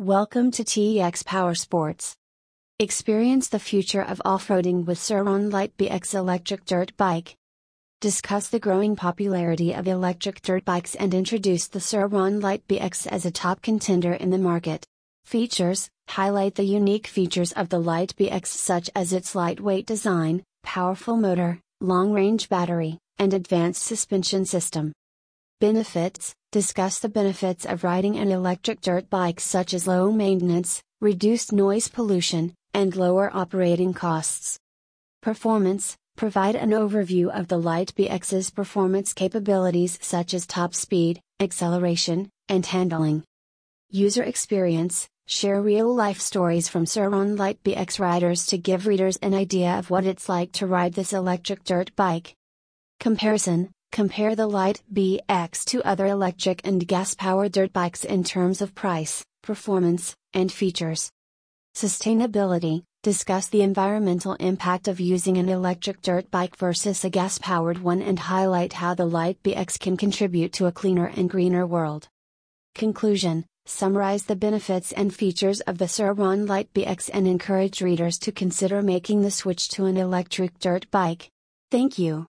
Welcome to TEX Power Sports. Experience the future of off-roading with Sur-Ron BX electric dirt bike. Discuss the growing popularity of electric dirt bikes and introduce the Sur-Ron BX as a top contender in the market. Features Highlight the unique features of the Light Bee X such as its lightweight design, powerful motor, long-range battery, and advanced suspension system. Benefits Discuss the benefits of riding an electric dirt bike such as low maintenance, reduced noise pollution, and lower operating costs. Performance Provide an overview of the Light Bee X's performance capabilities such as top speed, acceleration, and handling. User experience Share real life stories from Sur-Ron BX riders to give readers an idea of what it's like to ride this electric dirt bike. Comparison Compare the Light Bee X to other electric and gas powered dirt bikes in terms of price, performance, and features. Sustainability Discuss the environmental impact of using an electric dirt bike versus a gas powered one and highlight how the Light Bee X can contribute to a cleaner and greener world. Conclusion Summarize the benefits and features of the Sur-Ron BX and encourage readers to consider making the switch to an electric dirt bike. Thank you.